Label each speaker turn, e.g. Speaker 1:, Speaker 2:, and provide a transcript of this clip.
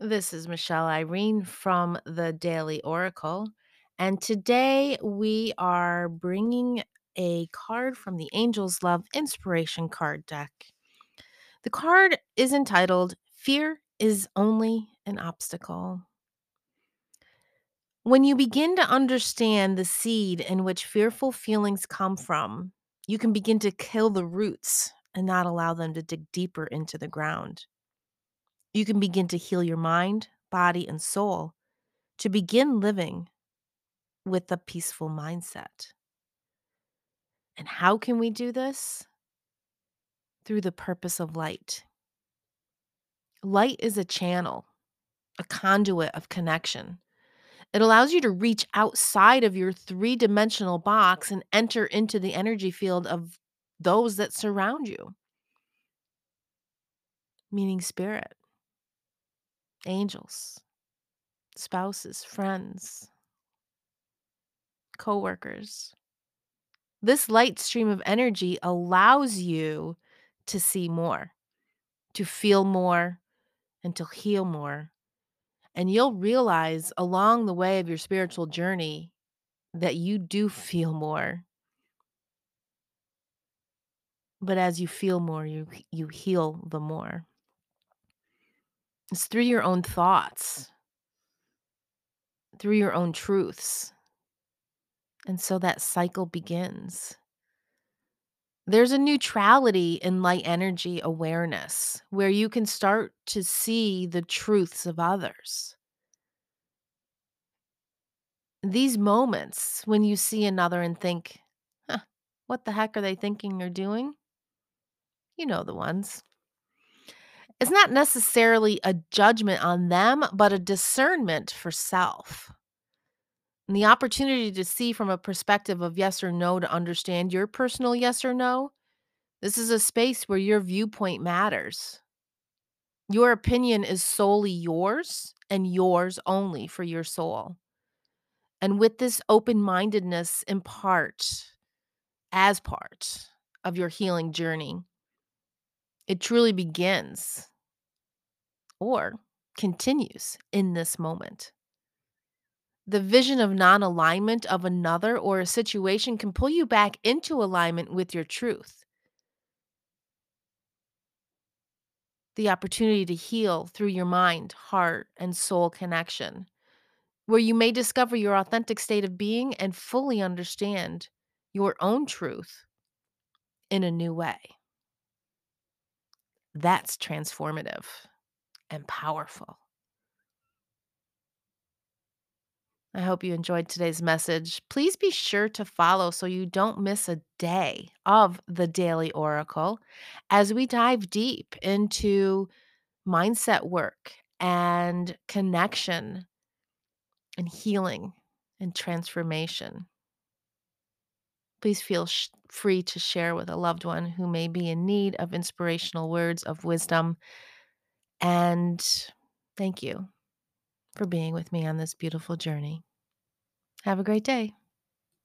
Speaker 1: This is Michelle Irene from the Daily Oracle. And today we are bringing a card from the Angels Love Inspiration card deck. The card is entitled Fear is Only an Obstacle. When you begin to understand the seed in which fearful feelings come from, you can begin to kill the roots and not allow them to dig deeper into the ground. You can begin to heal your mind, body, and soul to begin living with a peaceful mindset. And how can we do this? Through the purpose of light. Light is a channel, a conduit of connection. It allows you to reach outside of your three dimensional box and enter into the energy field of those that surround you, meaning spirit, angels, spouses, friends, co workers. This light stream of energy allows you to see more, to feel more, and to heal more. And you'll realize along the way of your spiritual journey that you do feel more. But as you feel more, you you heal the more. It's through your own thoughts, through your own truths. And so that cycle begins. There's a neutrality in light energy awareness where you can start to see the truths of others. These moments when you see another and think, huh, what the heck are they thinking or doing? You know the ones. It's not necessarily a judgment on them, but a discernment for self. And the opportunity to see from a perspective of yes or no to understand your personal yes or no. This is a space where your viewpoint matters. Your opinion is solely yours and yours only for your soul. And with this open mindedness in part, as part of your healing journey, it truly begins or continues in this moment. The vision of non alignment of another or a situation can pull you back into alignment with your truth. The opportunity to heal through your mind, heart, and soul connection, where you may discover your authentic state of being and fully understand your own truth in a new way. That's transformative and powerful. I hope you enjoyed today's message. Please be sure to follow so you don't miss a day of the Daily Oracle as we dive deep into mindset work and connection and healing and transformation. Please feel sh- free to share with a loved one who may be in need of inspirational words of wisdom. And thank you for being with me on this beautiful journey. Have a great day.